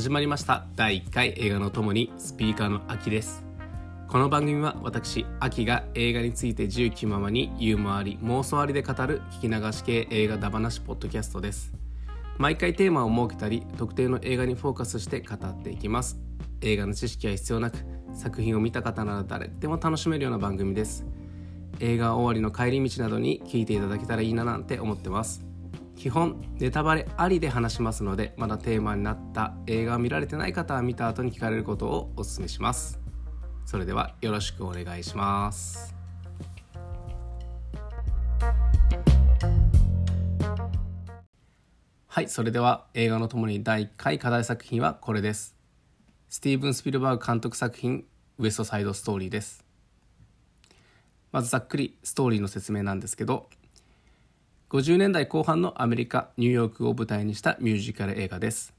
始まりました。第1回映画のともにスピーカーの秋です。この番組は私秋が映画について自由気ままにユーモアあり妄想ありで語る聞き流し系映画だ話ポッドキャストです。毎回テーマを設けたり特定の映画にフォーカスして語っていきます。映画の知識は必要なく作品を見た方なら誰でも楽しめるような番組です。映画終わりの帰り道などに聞いていただけたらいいななんて思ってます。基本ネタバレありで話しますのでまだテーマになった映画を見られてない方は見た後に聞かれることをお勧めします。それではよろしくお願いします。はいそれでは映画のともに第1回課題作品はこれです。スティーブン・スピルバーグ監督作品ウエストサイドストーリーです。まずざっくりストーリーの説明なんですけど50年代後半のアメリカニューヨークを舞台にしたミュージカル映画です。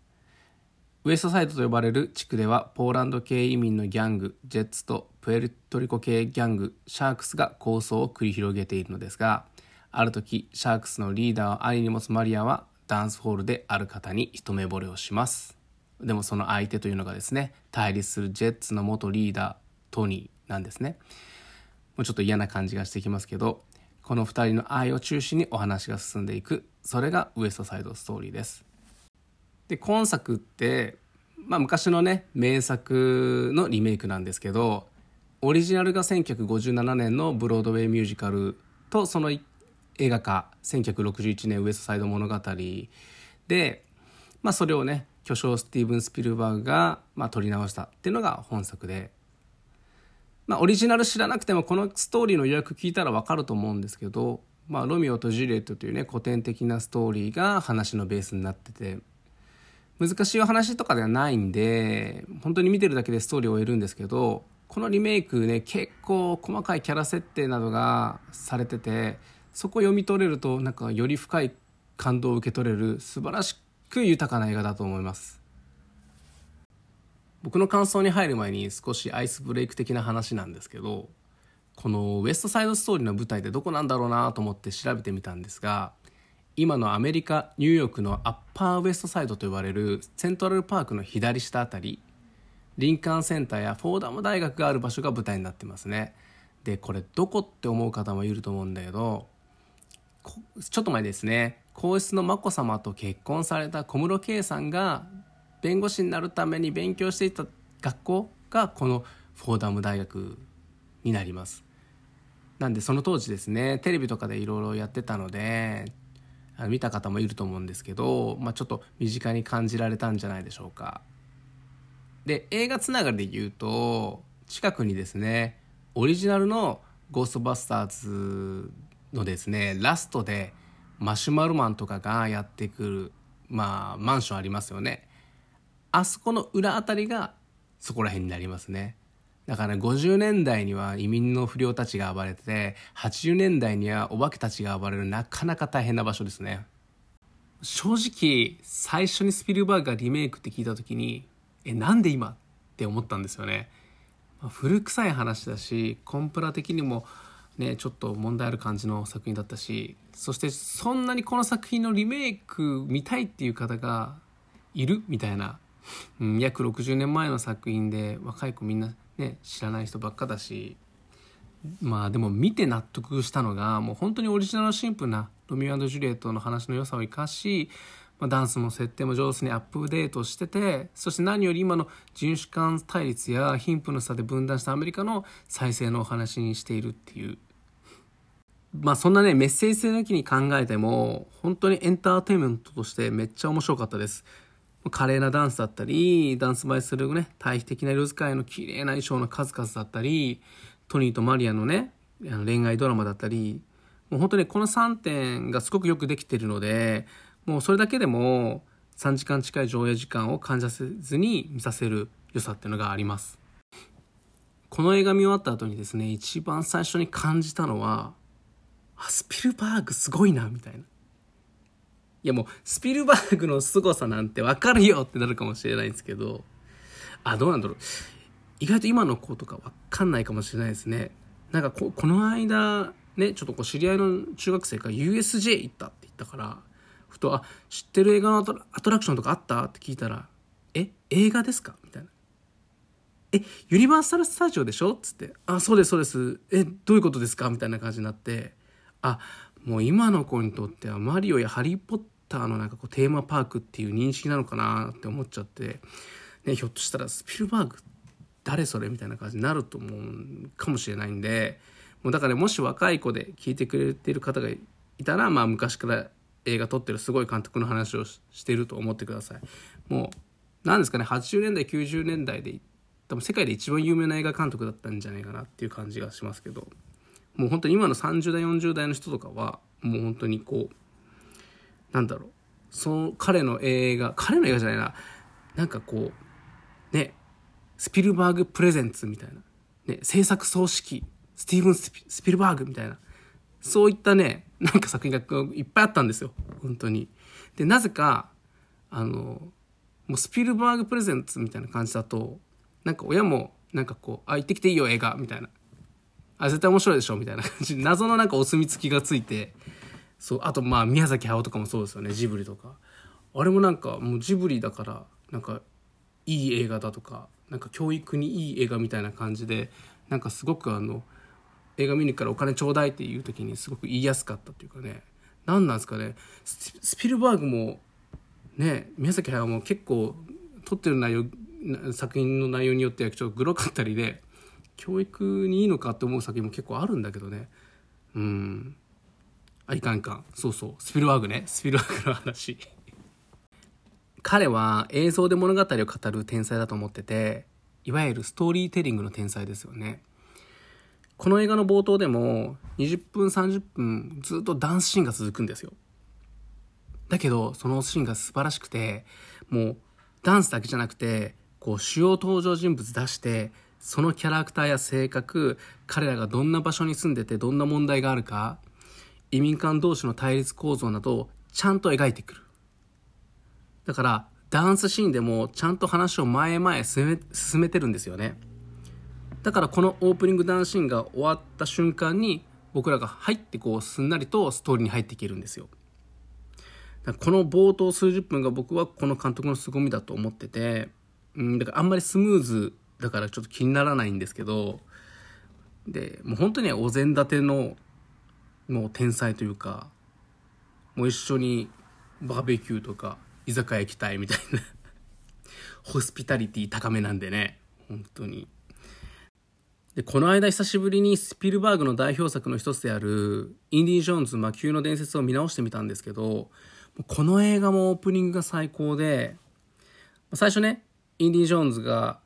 ウエストサイドと呼ばれる地区ではポーランド系移民のギャングジェッツとプエルトリコ系ギャングシャークスが抗争を繰り広げているのですがある時シャークスのリーダーを兄に持つマリアはダンスホールである方に一目惚れをします。でもその相手というのがですね対立するジェッツの元リーダートニーなんですね。もうちょっと嫌な感じがしてきますけどこの2人の愛を中心にお話が進んでいく。それがウエストサイドストーリーです。で今作って、まあ、昔のね名作のリメイクなんですけどオリジナルが1957年のブロードウェイミュージカルとその映画化1961年ウエストサイド物語。で、まあ、それをね巨匠スティーブン・スピルバーグが、まあ、撮り直したっていうのが本作で。まあ、オリジナル知らなくてもこのストーリーの予約聞いたら分かると思うんですけど、まあ、ロミオとジュリエットというね古典的なストーリーが話のベースになってて難しいお話とかではないんで本当に見てるだけでストーリーを終えるんですけどこのリメイクね結構細かいキャラ設定などがされててそこ読み取れるとなんかより深い感動を受け取れる素晴らしく豊かな映画だと思います。僕の感想に入る前に少しアイスブレイク的な話なんですけどこのウエストサイドストーリーの舞台ってどこなんだろうなと思って調べてみたんですが今のアメリカニューヨークのアッパーウエストサイドと呼ばれるセントラルパークの左下あたりリンカーンセンターやフォーダム大学がある場所が舞台になってますね。でこれどこって思う方もいると思うんだけどちょっと前ですね。皇室の眞子さまと結婚された小室圭さんが弁護士になるために勉強していた学校がこのフォーダム大学になります。なんでその当時ですねテレビとかでいろいろやってたので見た方もいると思うんですけど、まあ、ちょっと身近に感じられたんじゃないでしょうか。で映画つながりで言うと近くにですねオリジナルの「ゴーストバスターズ」のですねラストでマシュマロマンとかがやってくるまあマンションありますよね。あそこの裏あたりがそこら辺になりますね。だから、50年代には移民の不良たちが暴れてて、80年代にはお化けたちが暴れるなかなか大変な場所ですね。正直、最初にスピルバーグがリメイクって聞いた時に、え、なんで今？って思ったんですよね。ま、古臭い話だし、コンプラ的にもね、ちょっと問題ある感じの作品だったし、そしてそんなにこの作品のリメイク見たいっていう方がいるみたいなうん、約60年前の作品で若い子みんなね知らない人ばっかだし。まあでも見て納得したのがもう本当にオリジナルシンプルなロミオジュリエットの話の良さを生かし、まあ、ダンスも設定も上手にアップデートしててそして何より今の人種間対立や貧富の差で分断したアメリカの再生のお話にしているっていう。まあそんなねメッセージ性抜きに考えても本当にエンターテインメントとしてめっちゃ面白かったです。華麗なダンスだったり、ダンス映えするね、対比的な色使いの綺麗な衣装の数々だったり、トニーとマリアのね、恋愛ドラマだったり、もう本当にこの3点がすごくよくできてるので、もうそれだけでも3時間近い上映時間を感じさせずに見させる良さっていうのがあります。この映画見終わった後にですね、一番最初に感じたのは、あ、スピルバーグすごいな、みたいな。いやもう、スピルバーグの凄さなんてわかるよってなるかもしれないんですけど、あ、どうなんだろう。意外と今の子とかわかんないかもしれないですね。なんかこ、この間、ね、ちょっとこう知り合いの中学生が USJ 行ったって言ったから、ふと、あ、知ってる映画のアトラクションとかあったって聞いたら、え映画ですか?」みたいな「えユニバーサル・スタジオでしょ?」つって「あそうですそうですえどういうことですか?」みたいな感じになってあもう今の子にとってはマリオやハリー・ポッターのなんかこうテーマパークっていう認識なのかなって思っちゃって、ね、ひょっとしたらスピルバーグ誰それみたいな感じになると思うかもしれないんでもうだから、ね、もし若い子で聞いてくれてる方がいたら、まあ、昔から映画撮ってるすごい監督の話をしてると思ってください。もう何ですかね80年代90年代で多分世界で一番有名な映画監督だったんじゃないかなっていう感じがしますけどもう本当に今の30代40代の人とかはもう本当にこうなんだろう。その彼の映画彼の映画じゃないな。なんかこうねスピルバーグプレゼンツみたいな、ね、制作総指揮スティーブン・スピルバーグみたいな。そういったねなんか作品がいっぱいあったんですよ。本当に。でなぜかあのもうスピルバーグプレゼンツみたいな感じだとなんか親もなんかこう「あ行ってきていいよ映画」みたいな「あ絶対面白いでしょ」みたいな感じ。謎のなんかお墨付きがついて。そうあとまあ宮崎駿とかもそうですよねジブリとか。あれもなんかもうジブリだからなんかいい映画だとかなんか教育にいい映画みたいな感じでなんかすごくあの映画見に行くからお金ちょうだいっていう時にすごく言いやすかったっていうかね。何なんですかね。スピルバーグもね宮崎駿も結構撮ってる内容作品の内容によってはちょっとグロかったりで教育にいいのかって思う作品も結構あるんだけどね。うん。あいかんいかん。そうそう。スピルバーグね。スピルバーグの話。彼は映像で物語を語る天才だと思ってていわゆるストーリーテリングの天才ですよね。この映画の冒頭でも20分30分ずっとダンスシーンが続くんですよ。だけどそのシーンが素晴らしくてもうダンスだけじゃなくてこう主要登場人物出してそのキャラクターや性格彼らがどんな場所に住んでてどんな問題があるか移民間同士の対立構造などをちゃんと描いてくる。だから、ダンスシーンでもちゃんと話を前へ前進め進めてるんですよね。だからこのオープニングダンスシーンが終わった瞬間に僕らが入ってこうすんなりとストーリーに入っていけるんですよ。この冒頭数十分が僕はこの監督の凄みだと思ってて、うん、だからあんまりスムーズだからちょっと気にならないんですけど、で、もう本当にお膳立てのもう天才というかもう一緒にバーベキューとか居酒屋行きたいみたいなホスピタリティ高めなんでね本当に。でこの間久しぶりにスピルバーグの代表作の一つである「インディ・ジョーンズ魔球の伝説」を見直してみたんですけどこの映画もオープニングが最高で最初ねインディ・ジョーンズが、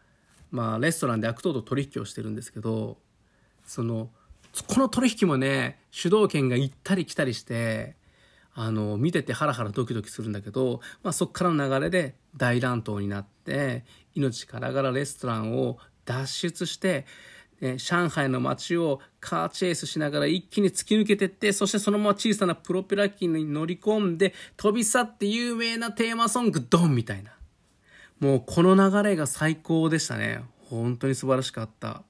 まあ、レストランで悪党と取引をしてるんですけどそのこの取引もね主導権が行ったり来たりしてあの見ててハラハラドキドキするんだけど、まあ、そこからの流れで大乱闘になって命からがらレストランを脱出して、ね、上海の街をカーチェイスしながら一気に突き抜けてってそしてそのまま小さなプロペラ機に乗り込んで飛び去って有名なテーマソングドンみたいな。もうこの流れが最高でしたね。本当に素晴らしかった。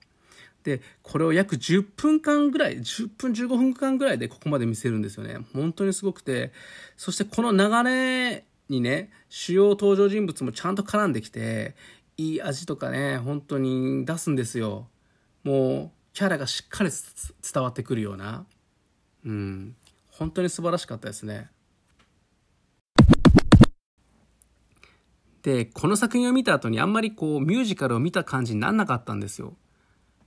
でこれを約10分間ぐらい10分15分間ぐらいでここまで見せるんですよね。本当にすごくて。そしてこの流れにね主要登場人物もちゃんと絡んできていい味とかね本当に出すんですよ。もうキャラがしっかり伝わってくるような。うん。本当に素晴らしかったですね。でこの作品を見た後にあんまりこうミュージカルを見た感じになんなかったんですよ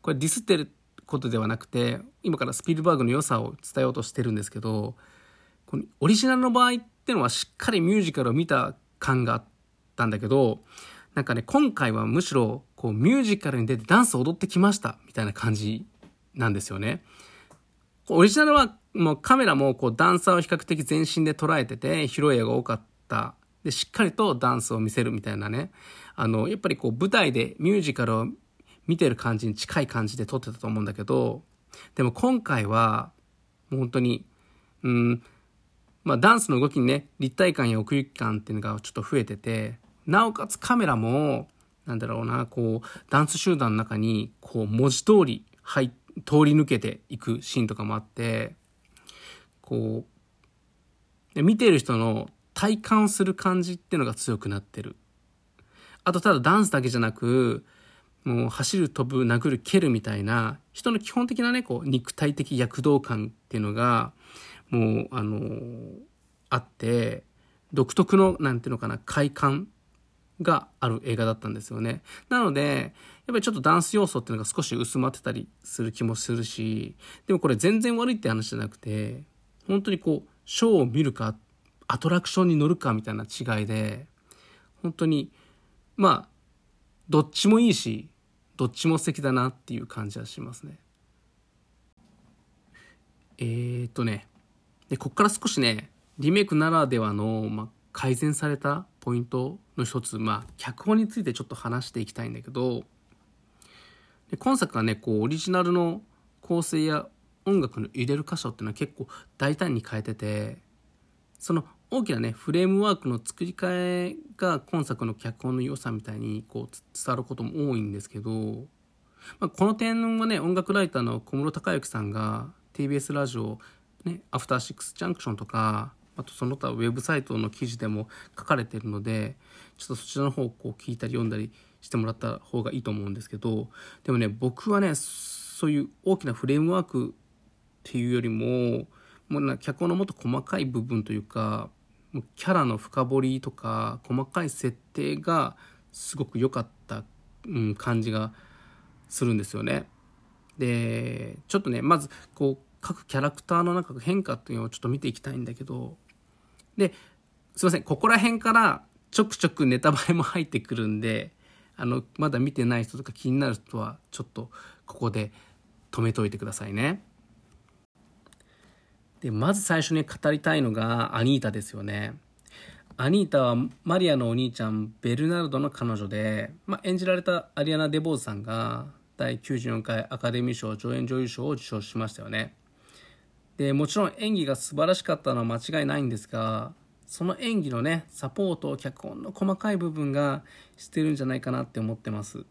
これディスってることではなくて今からスピルバーグの良さを伝えようとしてるんですけどこのオリジナルの場合ってのはしっかりミュージカルを見た感があったんだけどなんかね今回はむしろこうミュージカルに出てダンス踊ってきましたみたいな感じなんですよね。オリジナルはもうカメラもこうダンサーを比較的全身で捉えてて広い絵が多かったでしっかりとダンスを見せるみたいなね。あのやっぱりこう舞台でミュージカルを見てる感じに近い感じで撮ってたと思うんだけど、でも今回は、もう本当に、うん、まあダンスの動きにね、立体感や奥行き感っていうのがちょっと増えてて、なおかつカメラも、なんだろうな、こう、ダンス集団の中に、こう、文字通り、はい、通り抜けていくシーンとかもあって、こう、見てる人の体感する感じっていうのが強くなってる。あとただダンスだけじゃなく、もう走る、飛ぶ、殴る、蹴るみたいな、人の基本的なね、こう、肉体的躍動感っていうのが、もう、あのー、あって、独特の、なんていうのかな、快感がある映画だったんですよね。なので、やっぱりちょっとダンス要素っていうのが少し薄まってたりする気もするし、でもこれ全然悪いって話じゃなくて、本当にこう、ショーを見るかっ、アトラクションに乗るかみたいな違いで、本当に、まあ、どっちもいいし、どっちも素敵だなっていう感じはしますね。えー、っとね、で、こっから少しね、リメイクならではの、まあ、改善されたポイントの一つ、まあ、脚本についてちょっと話していきたいんだけど、で今作はね、こう、オリジナルの構成や音楽の入れる箇所っていうのは結構大胆に変えてて、その大きなね、フレームワークの作り変えが今作の脚本の良さみたいにこう伝わることも多いんですけど、まあ、この点はね、音楽ライターの小室孝之さんが TBS ラジオ、ね、アフターシックスジャンクションとか、あとその他ウェブサイトの記事でも書かれてるので、ちょっとそちらの方をこう聞いたり読んだりしてもらった方がいいと思うんですけど、でもね、僕はね、そういう大きなフレームワークっていうよりも、もうな脚本のもっと細かい部分というか、キャラの深掘りとか細かい設定がすごく良かった、うん、感じがするんですよね。でちょっとねまずこう各キャラクターの中の変化っていうのをちょっと見ていきたいんだけどですいませんここら辺からちょくちょくネタバレも入ってくるんであのまだ見てない人とか気になる人はちょっとここで止めといてくださいね。でまず最初に語りたいのがアニータですよね。アニータはマリアのお兄ちゃんベルナルドの彼女で、まあ、演じられたアリアナ・デボーズさんが第94回アカデミー賞助演女優賞を受賞しましたよね。でもちろん演技が素晴らしかったのは間違いないんですがその演技のねサポート脚本の細かい部分がしてるんじゃないかなって思ってます。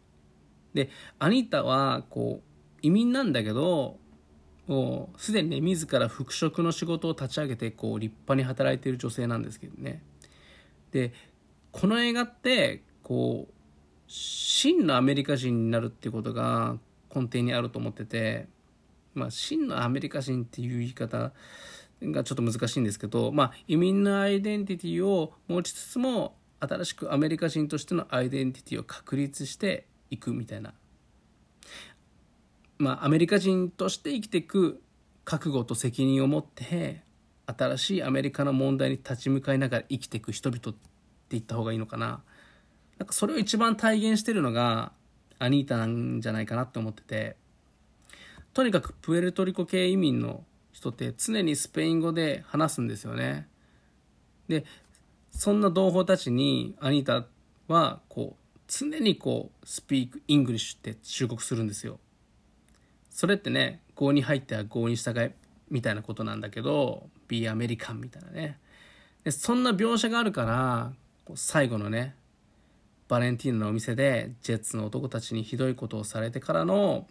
でアニータはこう移民なんだけどもうすでにね自ら服飾の仕事を立ち上げてこう立派に働いている女性なんですけどね。でこの映画ってこう真のアメリカ人になるっていうことが根底にあると思っててまあ真のアメリカ人っていう言い方がちょっと難しいんですけどまあ移民のアイデンティティを持ちつつも新しくアメリカ人としてのアイデンティティを確立していくみたいなまあ、アメリカ人として生きていく覚悟と責任を持って新しいアメリカの問題に立ち向かいながら生きていく人々って言った方がいいのかな。なんかそれを一番体現してるのがアニータなんじゃないかなって思ってて。とにかくプエルトリコ系移民の人って常にスペイン語で話すんですよね。でそんな同胞たちにアニータはこう常にこう Speak English って忠告するんですよ。それってね郷に入っては郷に従えみたいなことなんだけど Be アメリカンみたいなね。でそんな描写があるから最後のねバレンティーノのお店でジェッツの男たちにひどいことをされてからの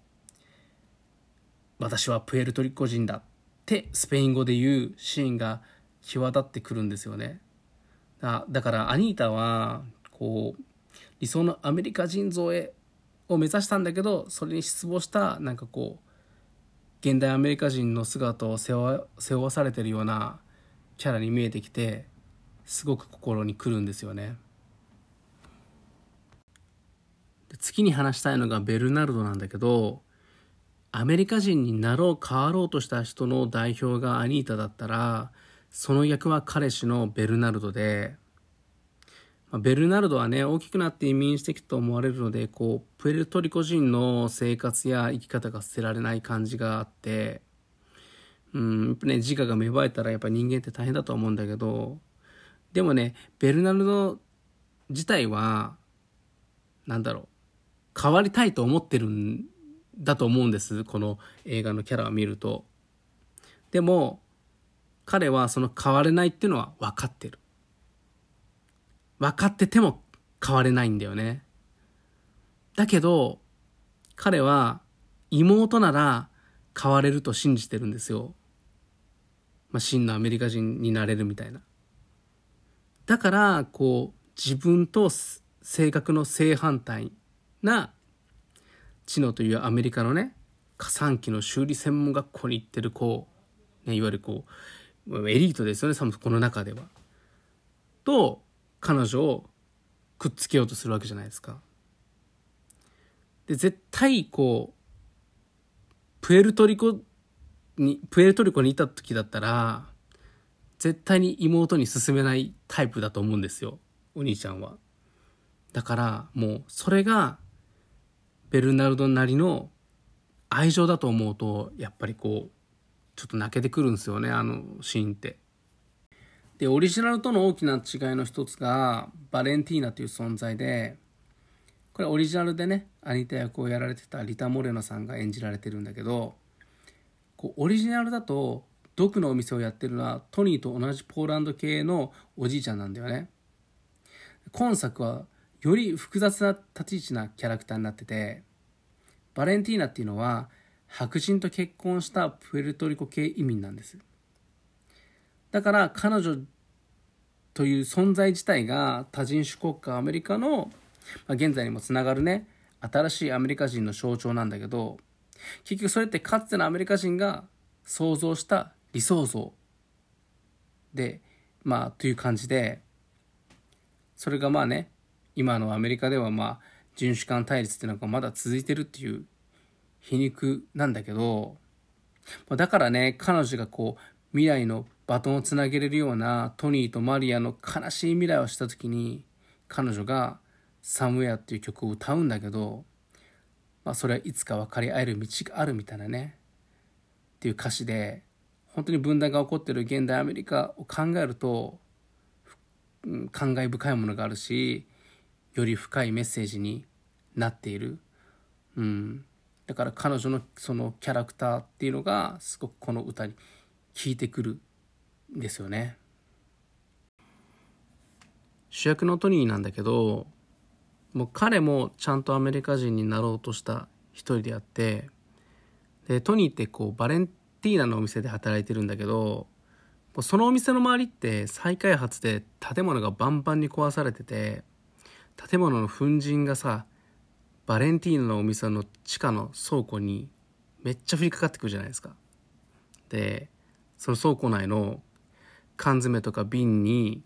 私はプエルトリコ人だってスペイン語で言うシーンが際立ってくるんですよね。だだからアニータはこう理想のアメリカ人像へを目指したんだけどそれに失望したなんかこう現代アメリカ人の姿を背負わされてるようなキャラに見えてきてすごく心にくるんですよね。で次に話したいのがベルナルドなんだけどアメリカ人になろう変わろうとした人の代表がアニータだったらその役は彼氏のベルナルドでまあ、ベルナルドはね、大きくなって移民してきたと思われるので、こう、プエルトリコ人の生活や生き方が捨てられない感じがあって、うん、やっぱね、自我が芽生えたらやっぱ人間って大変だと思うんだけど、でもね、ベルナルド自体は、なんだろう、変わりたいと思ってるんだと思うんです。この映画のキャラを見ると。でも、彼はその変われないっていうのは分かってる。分かってても変われないんだよね。だけど、彼は妹なら変われると信じてるんですよ。まあ、真のアメリカ人になれるみたいな。だから、こう、自分と性格の正反対なチノというアメリカのね加算機の修理専門学校に行ってる子、ね、いわゆるこうエリートですよねこの中では。と彼女をくっつけようとするわけじゃないですか。で絶対こうプエルトリコにプエルトリコにいた時だったら絶対に妹に勧めないタイプだと思うんですよお兄ちゃんは。だからもうそれがベルナルドなりの愛情だと思うとやっぱりこうちょっと泣けてくるんですよねあのシーンって。でオリジナルとの大きな違いの一つがバレンティーナという存在でこれオリジナルでねアニタ役をやられてたリタ・モレノさんが演じられてるんだけどこうオリジナルだと毒のお店をやってるのはトニーと同じポーランド系のおじいちゃんなんだよね。今作はより複雑な立ち位置なキャラクターになっててバレンティーナっていうのは白人と結婚したプエルトリコ系移民なんです。だから彼女という存在自体が多人種国家アメリカの、まあ、現在にもつながるね新しいアメリカ人の象徴なんだけど結局それってかつてのアメリカ人が想像した理想像でまあという感じでそれがまあね今のアメリカではまあ人種間対立っていうのがまだ続いてるっていう皮肉なんだけどだからね彼女がこう未来のバトンをつなげれるようなトニーとマリアの悲しい未来をした時に彼女が「サムウェア」っていう曲を歌うんだけど、まあ、それはいつか分かり合える道があるみたいなね。っていう歌詞で本当に分断が起こってる現代アメリカを考えると、うん、感慨深いものがあるしより深いメッセージになっている、うん、だから彼女のそのキャラクターっていうのがすごくこの歌に効いてくる。ですよね主役のトニーなんだけどもう彼もちゃんとアメリカ人になろうとした一人であってでトニーってこうバレンティーナのお店で働いてるんだけどそのお店の周りって再開発で建物がバンバンに壊されてて建物の粉塵がさバレンティーナのお店の地下の倉庫にめっちゃ降りかかってくるじゃないですか。でその倉庫内の缶詰とか瓶に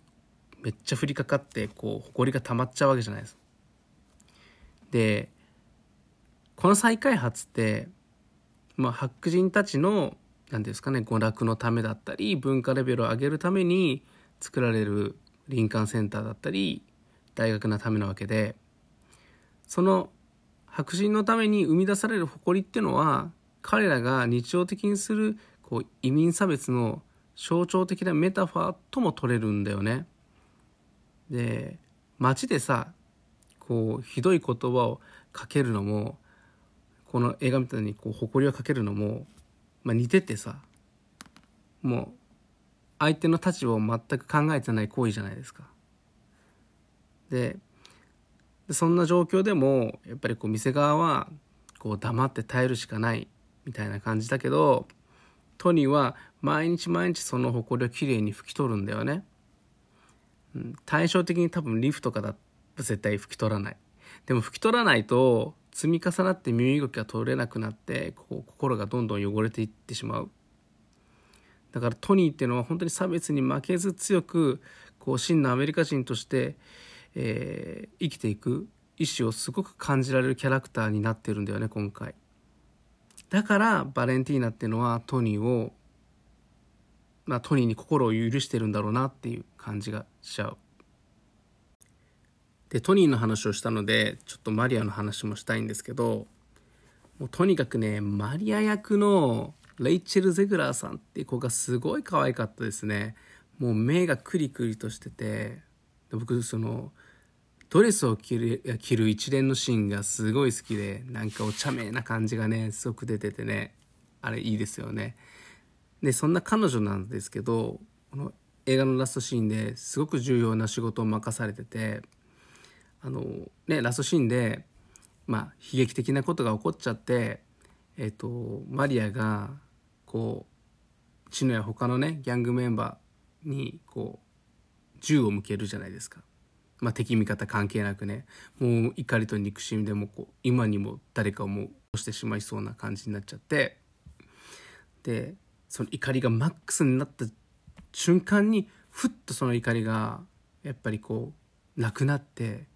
めっちゃ降りかかってこう埃が溜まっちゃうわけじゃないです。でこの再開発って、まあ、白人たちの何ですかね娯楽のためだったり文化レベルを上げるために作られる林間センターだったり大学のためなわけでその白人のために生み出される誇りっていうのは彼らが日常的にするこう移民差別の象徴的なメタファーとも取れるんだよね。で街でさこうひどい言葉をかけるのもこの映画みたいにこう誇りをかけるのも、まあ、似ててさもう相手の立場を全く考えてない行為じゃないですか。でそんな状況でもやっぱりこう店側はこう黙って耐えるしかないみたいな感じだけどトニーは毎日毎日その埃をきれいに拭き取るんだよね、うん、対照的に多分リフとかだと絶対拭き取らない。でも拭き取らないと積み重なって身動きが取れなくなってこう心がどんどん汚れていってしまう。だからトニーっていうのは本当に差別に負けず強くこう真のアメリカ人として、えー、生きていく意志をすごく感じられるキャラクターになってるんだよね今回。だからバレンティーナっていうのはトニーをまあ、トニーに心を許してるんだろうなっていう感じがしちゃう。でトニーの話をしたのでちょっとマリアの話もしたいんですけどもうとにかくねマリア役のレイチェル・ゼグラーさんっていう子がすごい可愛かったですねもう目がクリクリとしてて僕そのドレスを着る着る一連のシーンがすごい好きでなんかお茶目な感じがねすごく出ててねあれいいですよね。でそんな彼女なんですけどこの映画のラストシーンですごく重要な仕事を任されててあのねラストシーンでまあ悲劇的なことが起こっちゃってえっ、とマリアがこうチノや他のねギャングメンバーにこう銃を向けるじゃないですか。まあ、敵味方関係なくねもう怒りと憎しみでもこう今にも誰かをもうしてしまいそうな感じになっちゃってでその怒りがマックスになった瞬間にふっとその怒りがやっぱりこうなくなって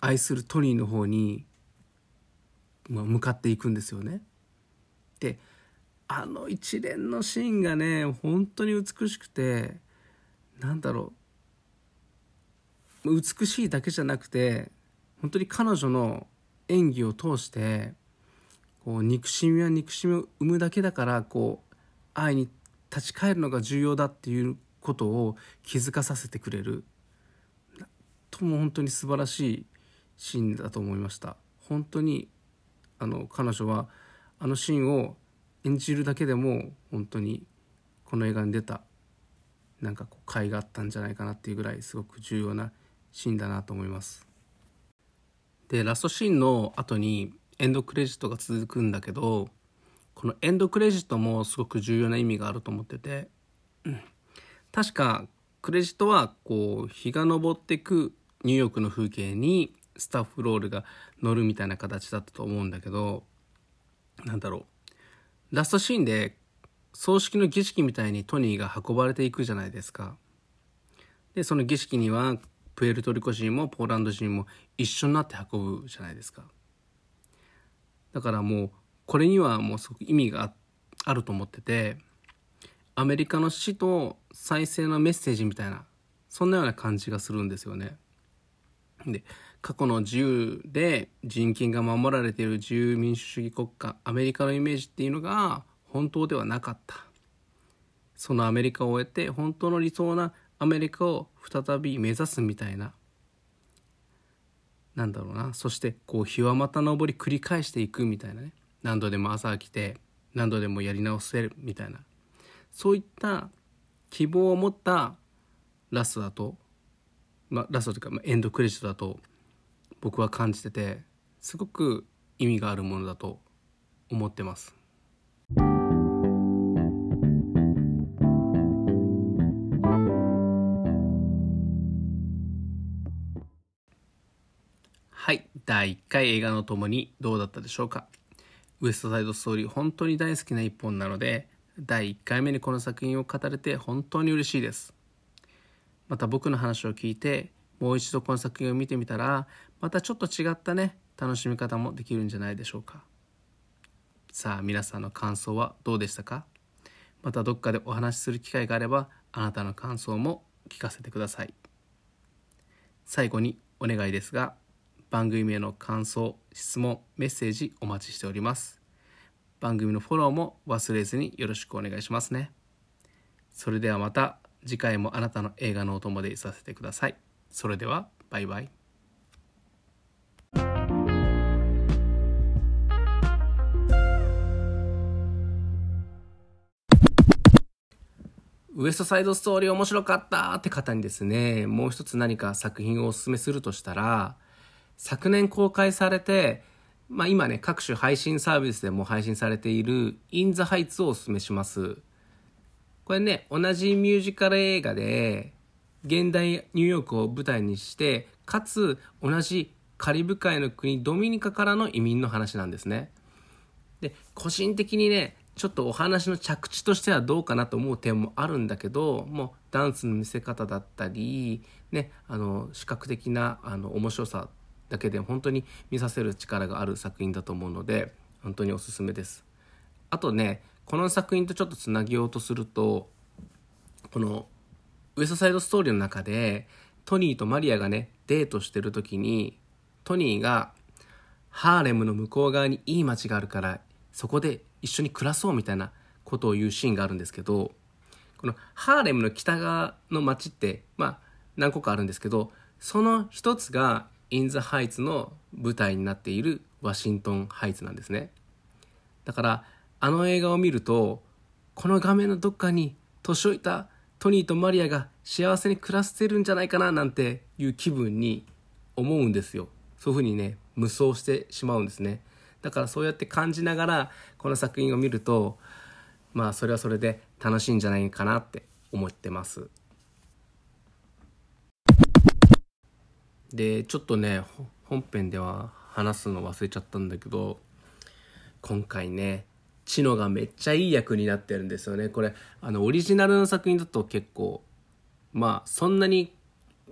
愛するトニーの方にま向かっていくんですよね。であの一連のシーンがね本当に美しくてなんだろう美しいだけじゃなくて本当に彼女の演技を通してこう憎しみは憎しみを生むだけだからこう愛に立ち返るのが重要だっていうことを気づかさせてくれる。とも本当に素晴らしいシーンだと思いました。本当にあの彼女はあのシーンを演じるだけでも本当にこの映画に出たなんかこう甲斐があったんじゃないかなっていうぐらいすごく重要なシーンだなと思います。でラストシーンの後にエンドクレジットが続くんだけどこのエンドクレジットもすごく重要な意味があると思ってて、うん、確かクレジットはこう日が昇ってくニューヨークの風景にスタッフロールが乗るみたいな形だったと思うんだけどなんだろう。ラストシーンで葬式の儀式みたいにトニーが運ばれていくじゃないですか。でその儀式にはプエルトリコ人もポーランド人も一緒になって運ぶじゃないですか。だからもうこれにはもうすごく意味があると思っててアメリカの死と再生のメッセージみたいなそんなような感じがするんですよね。で過去の自由で人権が守られている自由民主主義国家アメリカのイメージっていうのが本当ではなかったそのアメリカを終えて本当の理想なアメリカを再び目指すみたいななんだろうな。そしてこう日はまた昇り繰り返していくみたいなね。何度でも朝来て何度でもやり直せるみたいな。そういった希望を持ったラストだと、まあ、ラストというか、まあ、エンドクレジットだと僕は感じててすごく意味があるものだと思ってます。はい。第1回映画のともにどうだったでしょうか？ウエストサイドストーリー本当に大好きな一本なので第1回目にこの作品を語れて本当に嬉しいです。また僕の話を聞いてもう一度この作品を見てみたらまたちょっと違ったね楽しみ方もできるんじゃないでしょうか。さあ皆さんの感想はどうでしたか？またどっかでお話しする機会があればあなたの感想も聞かせてください。最後にお願いですが番組への感想質問メッセージお待ちしております。番組のフォローも忘れずによろしくお願いしますね。それではまた次回もあなたの映画のお供でいさせてください。それではバイバイ。ウエストサイドストーリー面白かったって方にですね、もう一つ何か作品をおすすめするとしたら、昨年公開されて、まあ今ね、各種配信サービスでも配信されているインザハイツをおすすめします。これね、同じミュージカル映画で、現代ニューヨークを舞台にして、かつ同じカリブ海の国ドミニカからの移民の話なんですね。で、個人的にね、ちょっとお話の着地としてはどうかなと思う点もあるんだけどもうダンスの見せ方だったり、ね、あの視覚的なあの面白さだけで本当に見させる力がある作品だと思うので本当におすすめです。あとねこの作品とちょっとつなげようとするとこのウエストサイドストーリーの中でトニーとマリアがねデートしてる時にトニーがハーレムの向こう側にいい街があるからそこで一緒に暮らそうみたいなことを言うシーンがあるんですけどこのハーレムの北側の街ってまあ何個かあるんですけどその一つがイン・ザ・ハイツの舞台になっているワシントン・ハイツなんですね。だからあの映画を見るとこの画面のどっかに年老いたトニーとマリアが幸せに暮らしてるんじゃないかななんていう気分に思うんですよ。そういうふうにね無双してしまうんですね。だからそうやって感じながらこの作品を見るとまあそれはそれで楽しいんじゃないかなって思ってます。でちょっとね本編では話すの忘れちゃったんだけど今回ねチノがめっちゃいい役になってるんですよね。これあのオリジナルの作品だと結構まあそんなに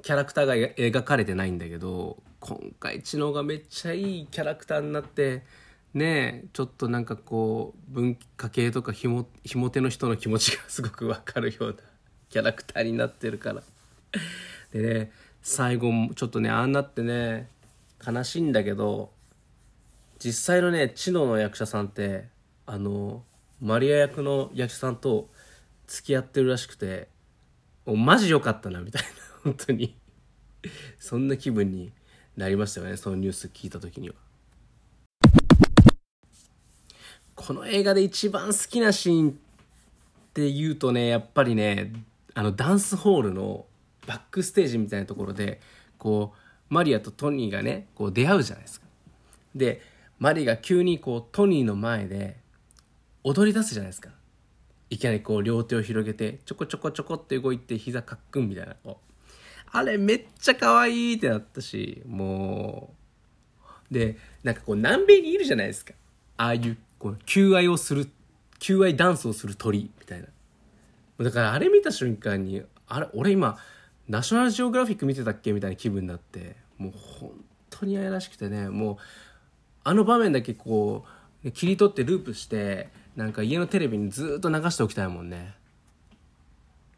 キャラクターが描かれてないんだけど今回知能がめっちゃいいキャラクターになってねえちょっとなんかこう文化系とかひもひも手の人の気持ちがすごくわかるようなキャラクターになってるから。でね最後もちょっとねああなってね悲しいんだけど実際のね知能の役者さんってあのマリア役の役者さんと付き合ってるらしくてもうマジ良かったなみたいな 本当に。そんな気分になりましたよねそのニュース聞いた時には。この映画で一番好きなシーンって言うとねやっぱりねあのダンスホールのバックステージみたいなところでこうマリアとトニーがねこう出会うじゃないですか。でマリが急にこうトニーの前で踊り出すじゃないですか。いきなりこう両手を広げてちょこちょこちょこって動いて膝かっくんみたいなこう。あれめっちゃ可愛いってなったしもう。でなんかこう南米にいるじゃないですか。ああいうこう求愛をする求愛ダンスをする鳥みたいな。だからあれ見た瞬間にあれ俺今ナショナルジオグラフィック見てたっけみたいな気分になってもう本当に愛らしくてねもうあの場面だけこう切り取ってループしてなんか家のテレビにずっと流しておきたいもんね。